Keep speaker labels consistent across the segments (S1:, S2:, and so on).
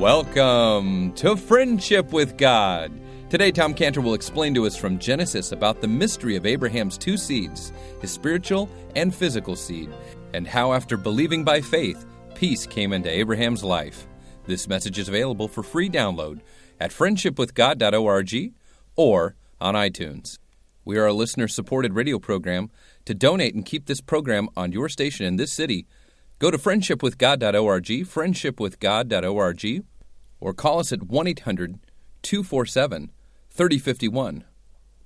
S1: Welcome to Friendship with God. Today, Tom Cantor will explain to us from Genesis about the mystery of Abraham's two seeds, his spiritual and physical seed, and how, after believing by faith, peace came into Abraham's life. This message is available for free download at friendshipwithgod.org or on iTunes. We are a listener supported radio program. To donate and keep this program on your station in this city, go to friendshipwithgod.org, friendshipwithgod.org, or call us at 1 800 247 3051.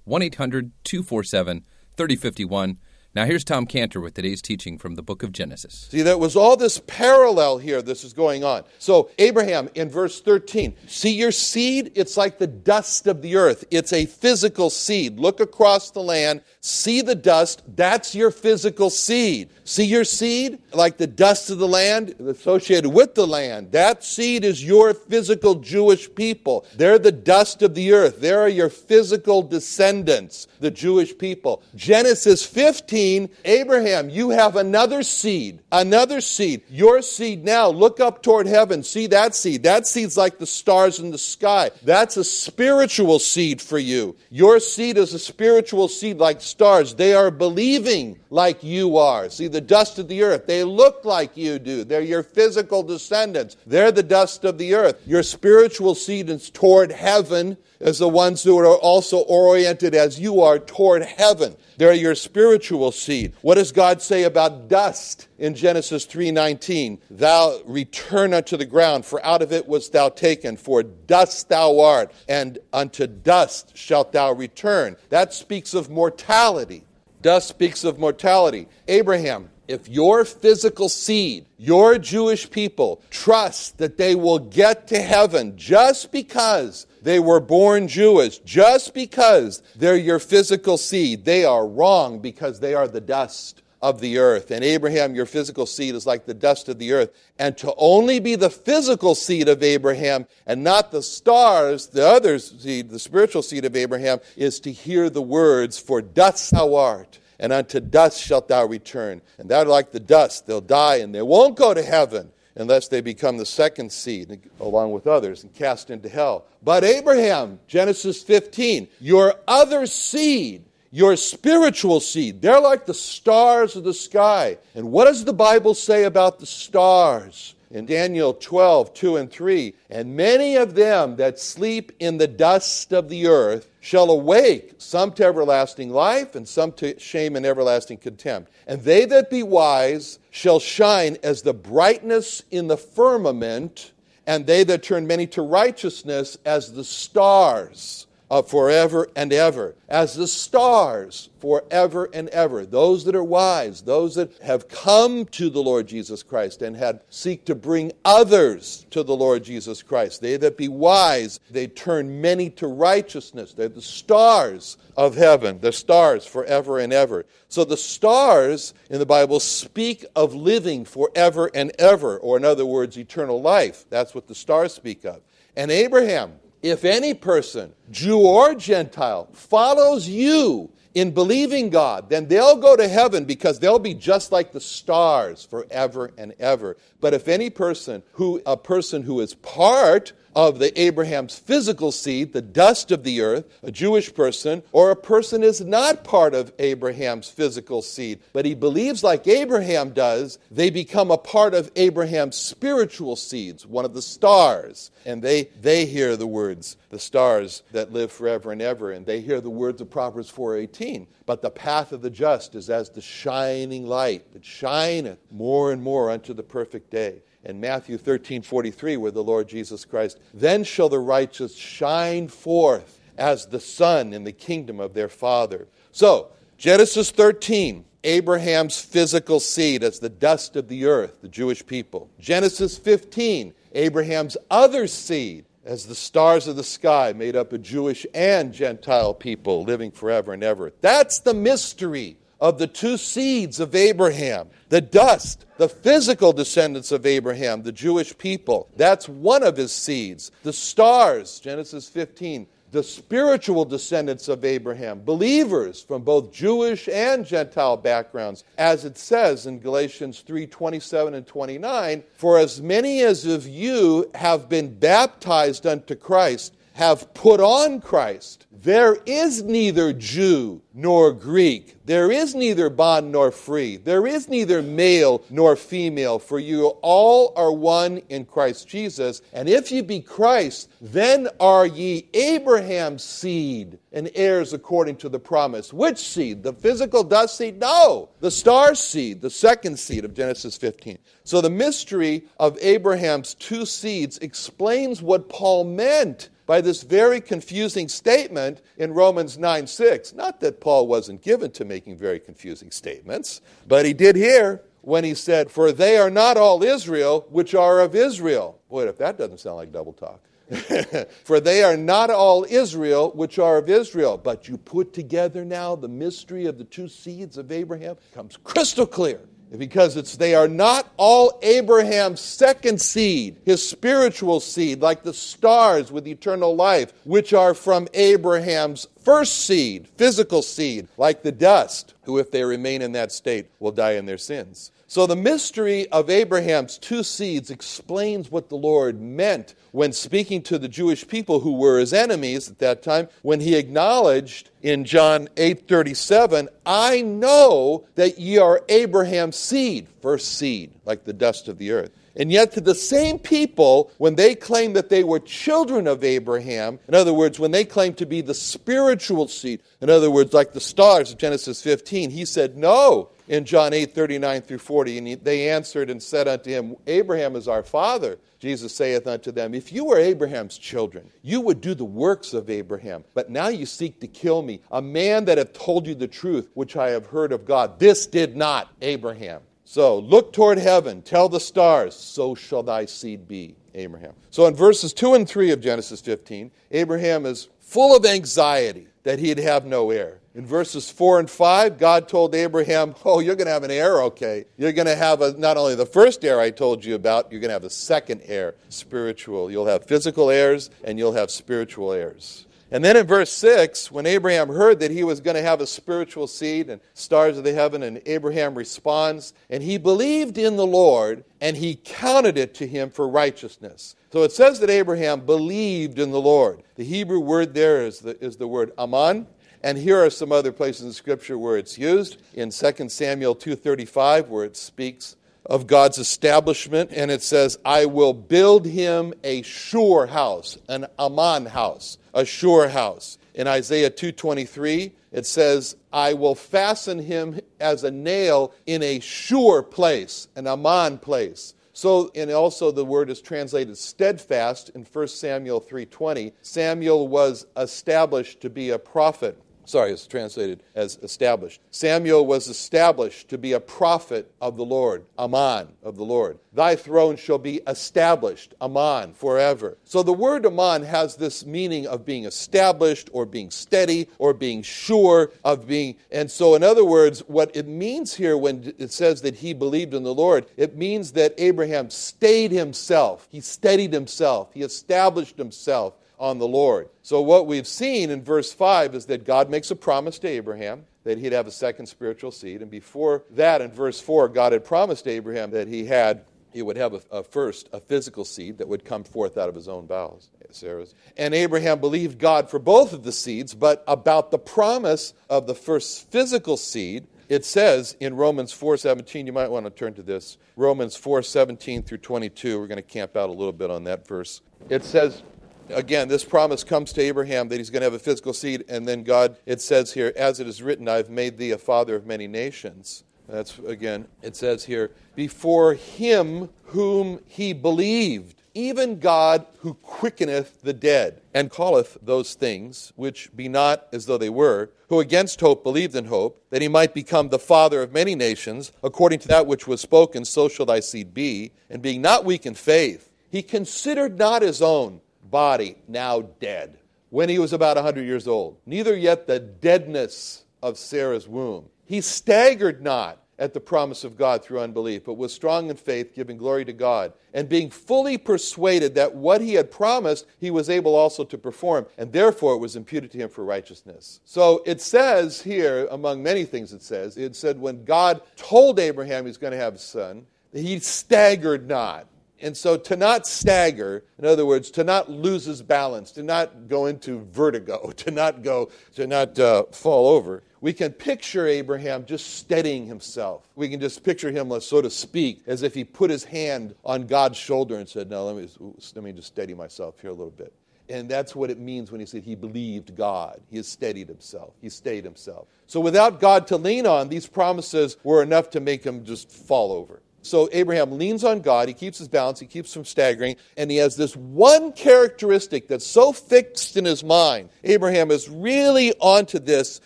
S1: 1 800 247 3051. Now, here's Tom Cantor with today's teaching from the book of Genesis.
S2: See, there was all this parallel here, this is going on. So, Abraham in verse 13, see your seed? It's like the dust of the earth. It's a physical seed. Look across the land, see the dust. That's your physical seed. See your seed? Like the dust of the land associated with the land. That seed is your physical Jewish people. They're the dust of the earth. They are your physical descendants, the Jewish people. Genesis 15 Abraham, you have another seed, another seed. Your seed now, look up toward heaven, see that seed. That seed's like the stars in the sky. That's a spiritual seed for you. Your seed is a spiritual seed like stars. They are believing like you are. See, the dust of the earth, they look like you do. They're your physical descendants. They're the dust of the earth. Your spiritual seed is toward heaven as the ones who are also oriented as you are toward heaven. They're your spiritual seed. What does God say about dust in Genesis 3:19? Thou return unto the ground, for out of it wast thou taken, for dust thou art, and unto dust shalt thou return. That speaks of mortality. Dust speaks of mortality. Abraham, if your physical seed, your Jewish people, trust that they will get to heaven just because they were born Jewish, just because they're your physical seed, they are wrong because they are the dust of the earth. And Abraham, your physical seed, is like the dust of the earth. And to only be the physical seed of Abraham and not the stars, the other seed, the spiritual seed of Abraham, is to hear the words, For dust thou art and unto dust shalt thou return. And they're like the dust, they'll die and they won't go to heaven unless they become the second seed along with others and cast into hell. But Abraham, Genesis 15, your other seed, your spiritual seed, they're like the stars of the sky. And what does the Bible say about the stars? in Daniel 12, 2 and 3. And many of them that sleep in the dust of the earth shall awake, some to everlasting life, and some to shame and everlasting contempt. And they that be wise shall shine as the brightness in the firmament, and they that turn many to righteousness as the stars of forever and ever, as the stars forever and ever. Those that are wise, those that have come to the Lord Jesus Christ and had seek to bring others to the Lord Jesus Christ. They that be wise, they turn many to righteousness. They're the stars of heaven, the stars forever and ever. So the stars in the Bible speak of living forever and ever, or in other words, eternal life. That's what the stars speak of. And Abraham, if any person, Jew or Gentile, follows you in believing God, then they'll go to heaven because they'll be just like the stars forever and ever. But if any person who a person who is part of the Abraham's physical seed, the dust of the earth, a Jewish person, or a person is not part of Abraham's physical seed, but he believes like Abraham does, they become a part of Abraham's spiritual seeds, one of the stars. And they, they hear the words, the stars that live forever and ever, and they hear the words of Proverbs 4:18. But the path of the just is as the shining light that shineth more and more unto the perfect day in Matthew 13 43, where the Lord Jesus Christ, then shall the righteous shine forth as the sun in the kingdom of their Father. So, Genesis 13, Abraham's physical seed as the dust of the earth, the Jewish people. Genesis 15, Abraham's other seed as the stars of the sky, made up of Jewish and Gentile people living forever and ever. That's the mystery of the two seeds of Abraham the dust, the physical descendants of Abraham, the Jewish people. That's one of his seeds. The stars, Genesis 15, the spiritual descendants of Abraham, believers from both Jewish and Gentile backgrounds, as it says in Galatians 3 27 and 29 For as many as of you have been baptized unto Christ, have put on Christ. There is neither Jew nor Greek. There is neither bond nor free. There is neither male nor female, for you all are one in Christ Jesus. And if ye be Christ, then are ye Abraham's seed and heirs according to the promise. Which seed? The physical dust seed? No, the star seed, the second seed of Genesis 15. So the mystery of Abraham's two seeds explains what Paul meant by this very confusing statement in Romans 9 6. Not that Paul wasn't given to making very confusing statements, but he did here when he said, For they are not all Israel which are of Israel. Boy, if that doesn't sound like double talk. For they are not all Israel which are of Israel. But you put together now the mystery of the two seeds of Abraham, comes crystal clear because it's they are not all Abraham's second seed, his spiritual seed, like the stars with eternal life, which are from Abraham's first seed, physical seed, like the dust, who, if they remain in that state, will die in their sins. So the mystery of Abraham's two seeds explains what the Lord meant when speaking to the Jewish people who were his enemies at that time when he acknowledged in John 8:37, "I know that ye are Abraham's seed, first seed, like the dust of the earth." And yet, to the same people, when they claimed that they were children of Abraham, in other words, when they claimed to be the spiritual seed, in other words, like the stars of Genesis 15, he said, No, in John 8, 39 through 40. And they answered and said unto him, Abraham is our father. Jesus saith unto them, If you were Abraham's children, you would do the works of Abraham. But now you seek to kill me, a man that hath told you the truth, which I have heard of God. This did not Abraham. So look toward heaven, tell the stars, so shall thy seed be, Abraham. So in verses 2 and 3 of Genesis 15, Abraham is full of anxiety that he'd have no heir. In verses 4 and 5, God told Abraham, Oh, you're going to have an heir, okay. You're going to have a, not only the first heir I told you about, you're going to have a second heir, spiritual. You'll have physical heirs and you'll have spiritual heirs. And then in verse 6, when Abraham heard that he was going to have a spiritual seed and stars of the heaven, and Abraham responds, and he believed in the Lord, and he counted it to him for righteousness. So it says that Abraham believed in the Lord. The Hebrew word there is the, is the word aman, and here are some other places in Scripture where it's used. In 2 Samuel 2.35, where it speaks of God's establishment, and it says, I will build him a sure house, an Aman house, a sure house. In Isaiah 2.23, it says, I will fasten him as a nail in a sure place, an Aman place. So, and also the word is translated steadfast in 1 Samuel 3:20. Samuel was established to be a prophet Sorry, it's translated as established. Samuel was established to be a prophet of the Lord, Aman of the Lord. Thy throne shall be established, Aman, forever. So the word Aman has this meaning of being established or being steady or being sure of being. And so, in other words, what it means here when it says that he believed in the Lord, it means that Abraham stayed himself. He steadied himself. He established himself on the Lord. So, what we've seen in verse 5 is that God makes a promise to Abraham that he'd have a second spiritual seed. And before that, in verse 4, God had promised Abraham that he had. He would have a, a first, a physical seed that would come forth out of his own bowels, Sarah's. And Abraham believed God for both of the seeds, but about the promise of the first physical seed, it says in Romans 4:17, you might want to turn to this. Romans 4:17 through 22. We're going to camp out a little bit on that verse. It says, again, this promise comes to Abraham that he's going to have a physical seed, and then God, it says here, as it is written, I've made thee a father of many nations. That's, again, it says here, before him whom he believed, even God who quickeneth the dead, and calleth those things which be not as though they were, who against hope believed in hope, that he might become the father of many nations, according to that which was spoken, so shall thy seed be. And being not weak in faith, he considered not his own body, now dead, when he was about a 100 years old, neither yet the deadness of Sarah's womb. He staggered not at the promise of God through unbelief, but was strong in faith, giving glory to God, and being fully persuaded that what he had promised he was able also to perform, and therefore it was imputed to him for righteousness. So it says here, among many things it says, it said when God told Abraham he's going to have a son, he staggered not. And so to not stagger, in other words, to not lose his balance, to not go into vertigo, to not go, to not uh, fall over, we can picture Abraham just steadying himself. We can just picture him, so to speak, as if he put his hand on God's shoulder and said, "No, let me, let me just steady myself here a little bit." And that's what it means when he said he believed God. He has steadied himself. He stayed himself. So without God to lean on, these promises were enough to make him just fall over. So Abraham leans on God, he keeps his balance, he keeps from staggering, and he has this one characteristic that's so fixed in his mind. Abraham is really onto this,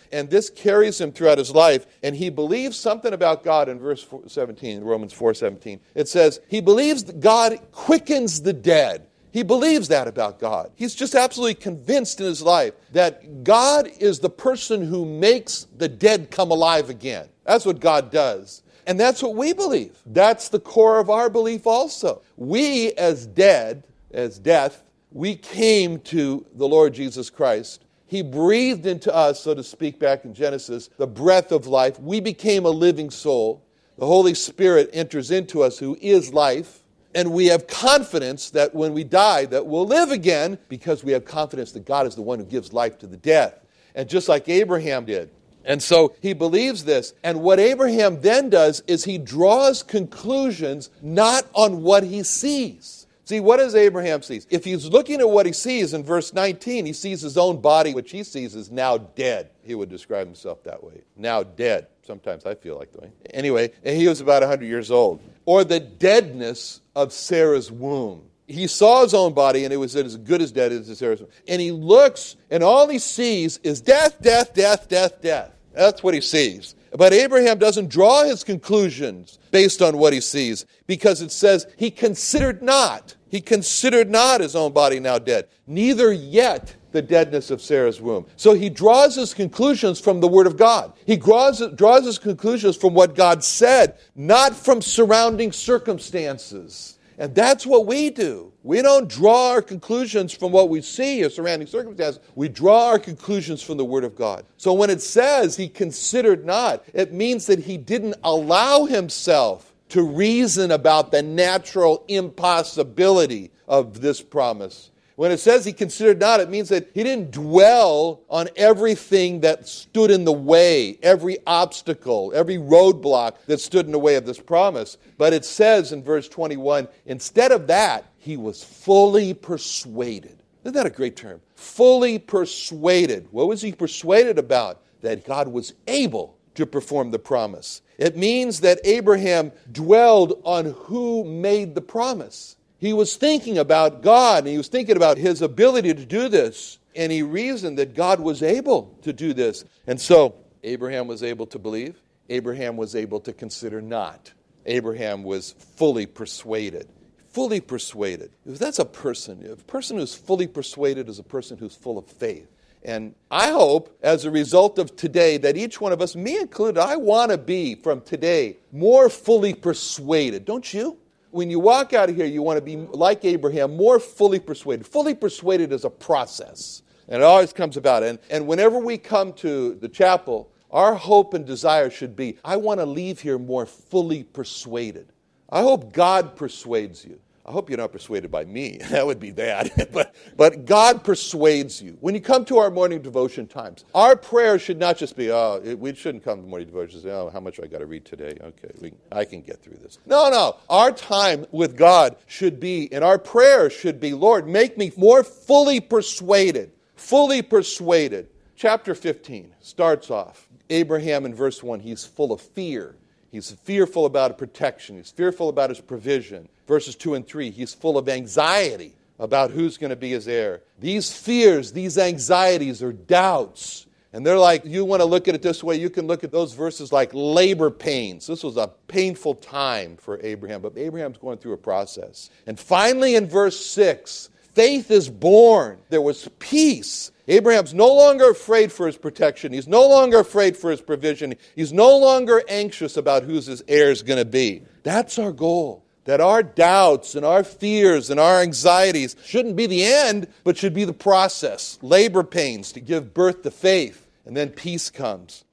S2: and this carries him throughout his life, and he believes something about God in verse 17, Romans 4:17. It says, he believes that God quickens the dead. He believes that about God. He's just absolutely convinced in his life that God is the person who makes the dead come alive again. That's what God does. And that's what we believe. That's the core of our belief also. We, as dead, as death, we came to the Lord Jesus Christ. He breathed into us, so to speak, back in Genesis, the breath of life. We became a living soul. The Holy Spirit enters into us, who is life. And we have confidence that when we die, that we'll live again because we have confidence that God is the one who gives life to the dead. And just like Abraham did, and so he believes this. And what Abraham then does is he draws conclusions not on what he sees. See, what does Abraham see? If he's looking at what he sees in verse 19, he sees his own body, which he sees is now dead. He would describe himself that way. Now dead. Sometimes I feel like the way. Anyway, he was about 100 years old. Or the deadness of Sarah's womb he saw his own body and it was as good as dead as Sarah's. And he looks, and all he sees is death, death, death, death, death. That's what he sees. But Abraham doesn't draw his conclusions based on what he sees because it says he considered not. He considered not his own body now dead, neither yet the deadness of Sarah's womb. So he draws his conclusions from the Word of God. He draws, draws his conclusions from what God said, not from surrounding circumstances. And that's what we do. We don't draw our conclusions from what we see or surrounding circumstances. We draw our conclusions from the Word of God. So when it says he considered not, it means that he didn't allow himself to reason about the natural impossibility of this promise. When it says he considered not, it means that he didn't dwell on everything that stood in the way, every obstacle, every roadblock that stood in the way of this promise. But it says in verse 21 instead of that, he was fully persuaded. Isn't that a great term? Fully persuaded. What was he persuaded about? That God was able to perform the promise. It means that Abraham dwelled on who made the promise. He was thinking about God and he was thinking about his ability to do this. And he reasoned that God was able to do this. And so Abraham was able to believe. Abraham was able to consider not. Abraham was fully persuaded. Fully persuaded. That's a person, a person who's fully persuaded is a person who's full of faith. And I hope, as a result of today, that each one of us, me included, I want to be from today more fully persuaded. Don't you? When you walk out of here, you want to be like Abraham, more fully persuaded. Fully persuaded is a process, and it always comes about. And, and whenever we come to the chapel, our hope and desire should be I want to leave here more fully persuaded. I hope God persuades you. I hope you're not persuaded by me. That would be bad. but, but God persuades you. When you come to our morning devotion times, our prayer should not just be, oh, it, we shouldn't come to morning devotion say, oh, how much I got to read today? Okay, we, I can get through this. No, no. Our time with God should be, and our prayer should be, Lord, make me more fully persuaded. Fully persuaded. Chapter 15 starts off. Abraham in verse 1, he's full of fear. He's fearful about protection. He's fearful about his provision verses 2 and 3. He's full of anxiety about who's going to be his heir. These fears, these anxieties are doubts. And they're like, you want to look at it this way, you can look at those verses like labor pains. This was a painful time for Abraham, but Abraham's going through a process. And finally, in verse 6, faith is born. There was peace. Abraham's no longer afraid for his protection. He's no longer afraid for his provision. He's no longer anxious about who's his heir is going to be. That's our goal. That our doubts and our fears and our anxieties shouldn't be the end, but should be the process. Labor pains to give birth to faith, and then peace comes.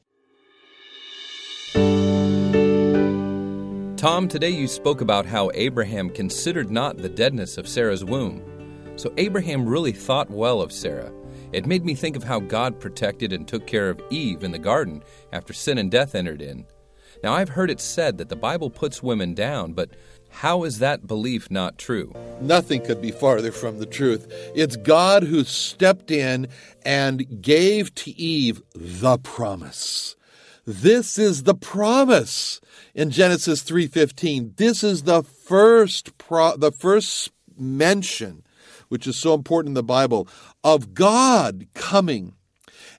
S1: Tom, today you spoke about how Abraham considered not the deadness of Sarah's womb. So Abraham really thought well of Sarah. It made me think of how God protected and took care of Eve in the garden after sin and death entered in. Now, I've heard it said that the Bible puts women down, but how is that belief not true?
S2: Nothing could be farther from the truth. It's God who stepped in and gave to Eve the promise. This is the promise in Genesis 3:15. This is the first pro- the first mention which is so important in the Bible of God coming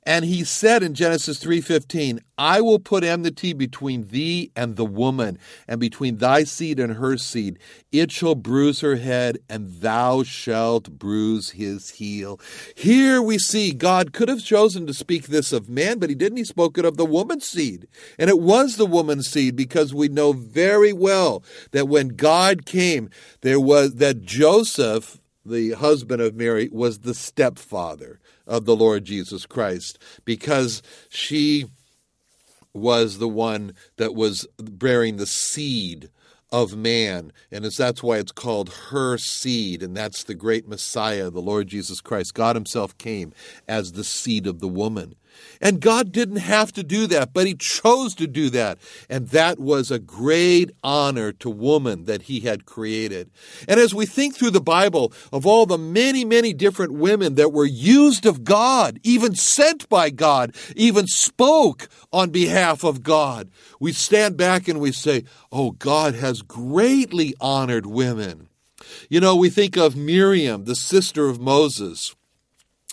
S2: and he said in Genesis 3:15, "I will put enmity between thee and the woman, and between thy seed and her seed. It shall bruise her head, and thou shalt bruise his heel." Here we see God could have chosen to speak this of man, but he didn't. He spoke it of the woman's seed. And it was the woman's seed because we know very well that when God came, there was that Joseph the husband of Mary, was the stepfather of the Lord Jesus Christ because she was the one that was bearing the seed of man. And that's why it's called her seed. And that's the great Messiah, the Lord Jesus Christ. God Himself came as the seed of the woman. And God didn't have to do that, but He chose to do that. And that was a great honor to woman that He had created. And as we think through the Bible of all the many, many different women that were used of God, even sent by God, even spoke on behalf of God, we stand back and we say, Oh, God has greatly honored women. You know, we think of Miriam, the sister of Moses.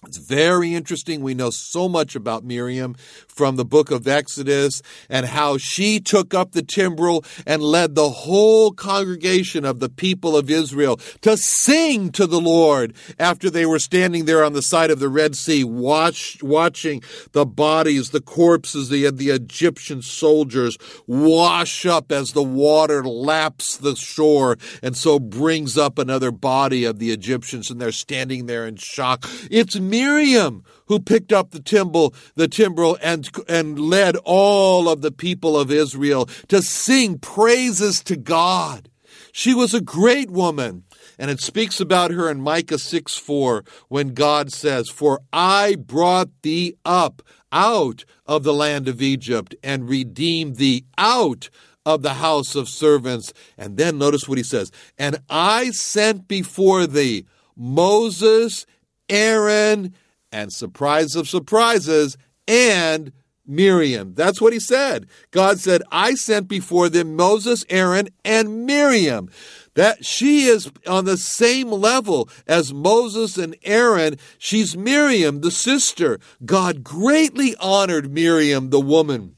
S2: It's very interesting. We know so much about Miriam from the book of Exodus and how she took up the timbrel and led the whole congregation of the people of Israel to sing to the Lord after they were standing there on the side of the Red Sea, watch, watching the bodies, the corpses of the Egyptian soldiers wash up as the water laps the shore and so brings up another body of the Egyptians and they're standing there in shock. It's Miriam who picked up the timbrel, the timbrel and, and led all of the people of Israel to sing praises to God. She was a great woman. And it speaks about her in Micah 6 4 when God says, For I brought thee up out of the land of Egypt and redeemed thee out of the house of servants. And then notice what he says, And I sent before thee Moses Aaron, and surprise of surprises, and Miriam. That's what he said. God said, I sent before them Moses, Aaron, and Miriam. That she is on the same level as Moses and Aaron. She's Miriam, the sister. God greatly honored Miriam, the woman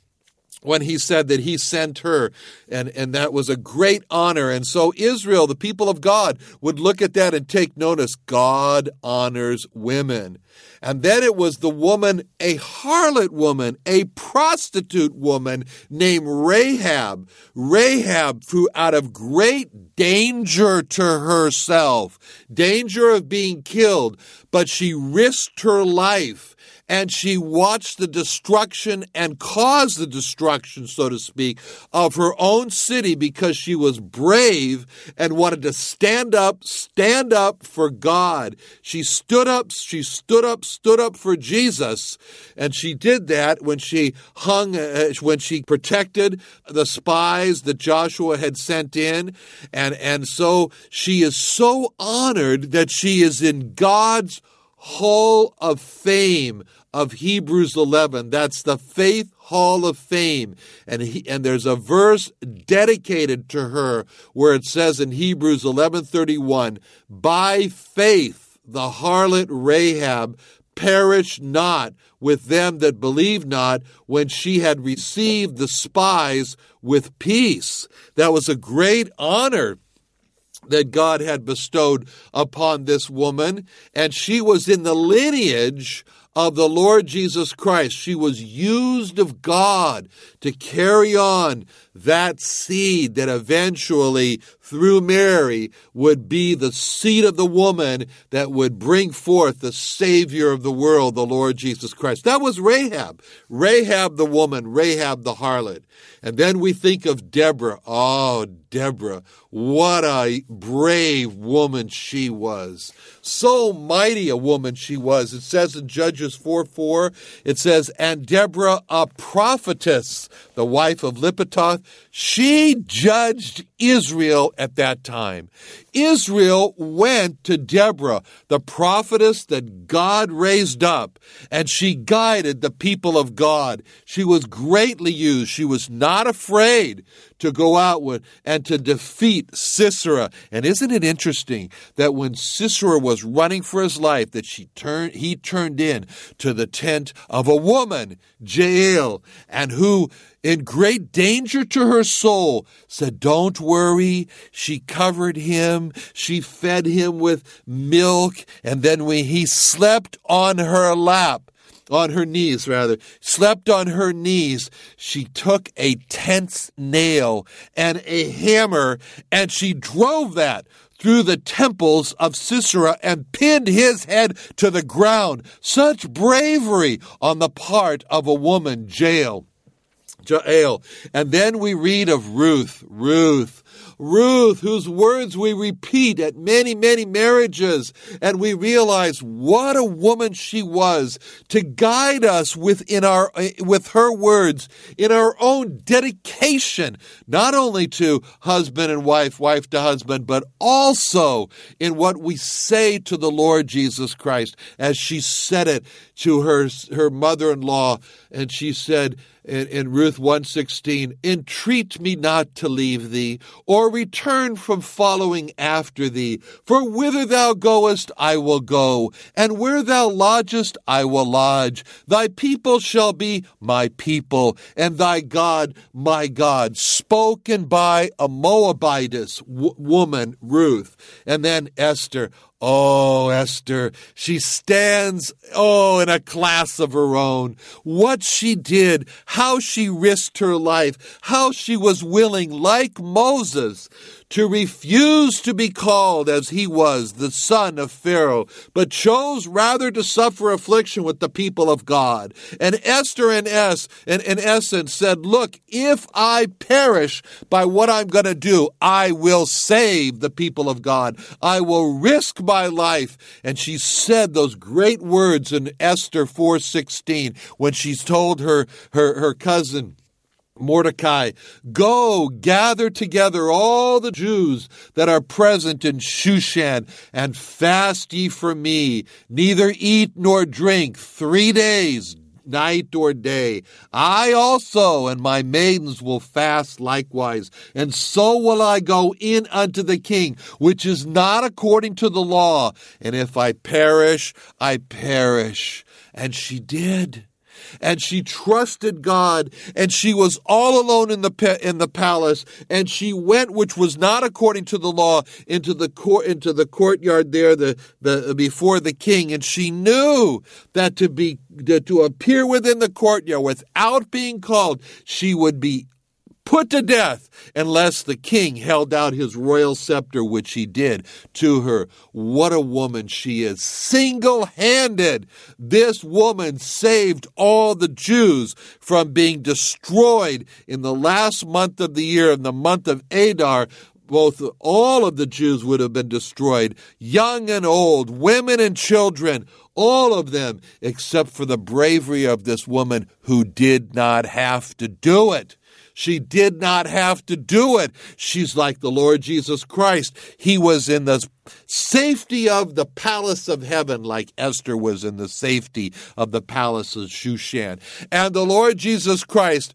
S2: when he said that he sent her and, and that was a great honor. And so israel the people of god would look at that and take notice. God honors women. And then it was the woman a harlot woman a prostitute woman named rahab. Rahab who out of great danger to herself danger of being killed but she risked her life and she watched the destruction and caused the destruction, so to speak, of her own city because she was brave and wanted to stand up, stand up for God. She stood up, she stood up, stood up for Jesus, and she did that when she hung, uh, when she protected the spies that Joshua had sent in, and and so she is so honored that she is in God's Hall of Fame of Hebrews 11. That's the Faith Hall of Fame. And, he, and there's a verse dedicated to her where it says in Hebrews 11:31, "By faith the harlot Rahab perished not with them that believed not when she had received the spies with peace." That was a great honor that God had bestowed upon this woman, and she was in the lineage of the Lord Jesus Christ. She was used of God to carry on that seed that eventually, through Mary, would be the seed of the woman that would bring forth the Savior of the world, the Lord Jesus Christ. That was Rahab. Rahab the woman, Rahab the harlot. And then we think of Deborah. Oh, Deborah, what a brave woman she was. So mighty a woman she was. It says in Judges 4 4, it says, And Deborah, a prophetess, the wife of Lapidoth, she judged Israel at that time. Israel went to Deborah, the prophetess that God raised up, and she guided the people of God. She was greatly used. She was not afraid to go out with and to defeat Sisera. And isn't it interesting that when Sisera was running for his life, that she turned he turned in to the tent of a woman, Jael, and who in great danger to her soul, said, Don't worry. She covered him. She fed him with milk. And then when he slept on her lap, on her knees, rather, slept on her knees, she took a tense nail and a hammer and she drove that through the temples of Sisera and pinned his head to the ground. Such bravery on the part of a woman, Jael. Jael. And then we read of Ruth, Ruth, Ruth, whose words we repeat at many, many marriages, and we realize what a woman she was to guide us within our, eh, with her words in our own dedication, not only to husband and wife, wife to husband, but also in what we say to the Lord Jesus Christ, as she said it to her, her mother-in-law, and she said, in, in Ruth 116, entreat me not to leave thee, or return from following after thee. For whither thou goest, I will go, and where thou lodgest, I will lodge. Thy people shall be my people, and thy God my God. Spoken by a Moabitess w- woman, Ruth. And then Esther, Oh, Esther, she stands, oh, in a class of her own. What she did, how she risked her life, how she was willing, like Moses, to refuse to be called as he was the son of Pharaoh, but chose rather to suffer affliction with the people of God. And Esther, in, es- in, in essence, said, Look, if I perish by what I'm going to do, I will save the people of God. I will risk my life. And she said those great words in Esther 4:16 when she's told her her, her cousin Mordecai, go gather together all the Jews that are present in Shushan and fast ye for me, neither eat nor drink three days, night or day. I also and my maidens will fast likewise, and so will I go in unto the king, which is not according to the law. And if I perish, I perish. And she did and she trusted God and she was all alone in the in the palace and she went which was not according to the law into the court into the courtyard there the the before the king. And she knew that to be to appear within the courtyard without being called she would be put to death unless the king held out his royal scepter, which he did to her. What a woman she is. Single handed, this woman saved all the Jews from being destroyed in the last month of the year, in the month of Adar, both all of the Jews would have been destroyed, young and old, women and children, all of them, except for the bravery of this woman who did not have to do it. She did not have to do it. She's like the Lord Jesus Christ. He was in the safety of the palace of heaven, like Esther was in the safety of the palace of Shushan. And the Lord Jesus Christ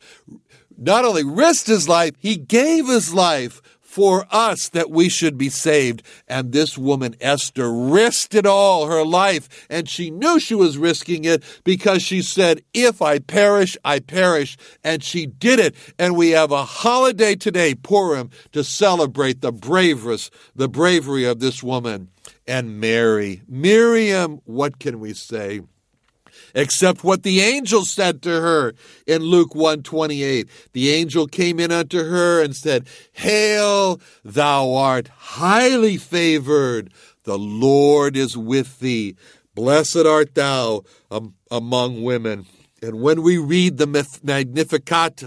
S2: not only risked his life, he gave his life for us that we should be saved. And this woman, Esther, risked it all, her life, and she knew she was risking it because she said, If I perish, I perish. And she did it. And we have a holiday today, Purim, to celebrate the bravest, the bravery of this woman. And Mary, Miriam, what can we say? Except what the angel said to her in Luke 128. The angel came in unto her and said, Hail, thou art highly favored. The Lord is with thee. Blessed art thou among women. And when we read the Magnificat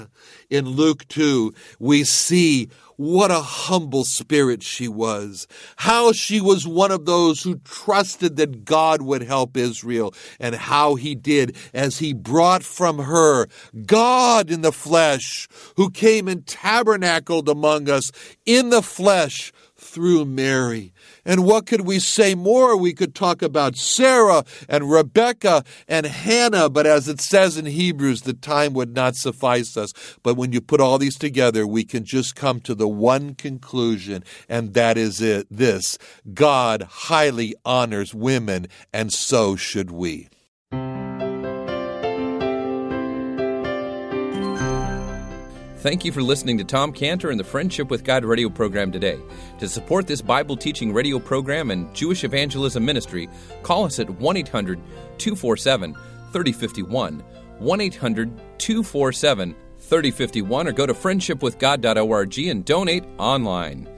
S2: in Luke 2, we see what a humble spirit she was. How she was one of those who trusted that God would help Israel, and how he did as he brought from her God in the flesh, who came and tabernacled among us in the flesh through Mary. And what could we say more? We could talk about Sarah and Rebecca and Hannah, but as it says in Hebrews, the time would not suffice us. But when you put all these together, we can just come to the one conclusion, and that is it this God highly honors women, and so should we.
S1: Thank you for listening to Tom Cantor and the Friendship with God radio program today. To support this Bible teaching radio program and Jewish evangelism ministry, call us at 1 800 247 3051. 1 800 247 3051 or go to friendshipwithgod.org and donate online.